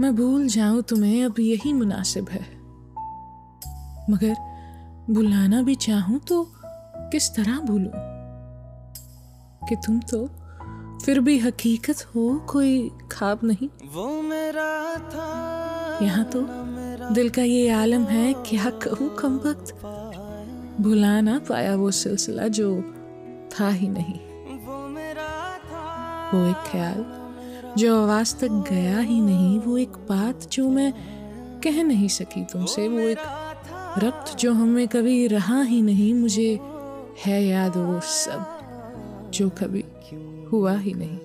मैं भूल जाऊँ तुम्हें अब यही मुनासिब है। मगर बुलाना भी चाहूँ तो किस तरह भूलूं? कि तुम तो फिर भी हकीकत हो कोई खाब नहीं। वो मेरा था यहाँ तो दिल का ये आलम है क्या कहूँ कम वक्त भुला ना पाया वो सिलसिला जो था ही नहीं। वो मेरा था। वो एक ख्याल जो आवाज़ तक गया ही नहीं, वो एक बात जो मैं कह नहीं सकी तुमसे, वो एक रक्त जो हमें कभी रहा ही नहीं, मुझे है याद वो सब जो कभी हुआ ही नहीं।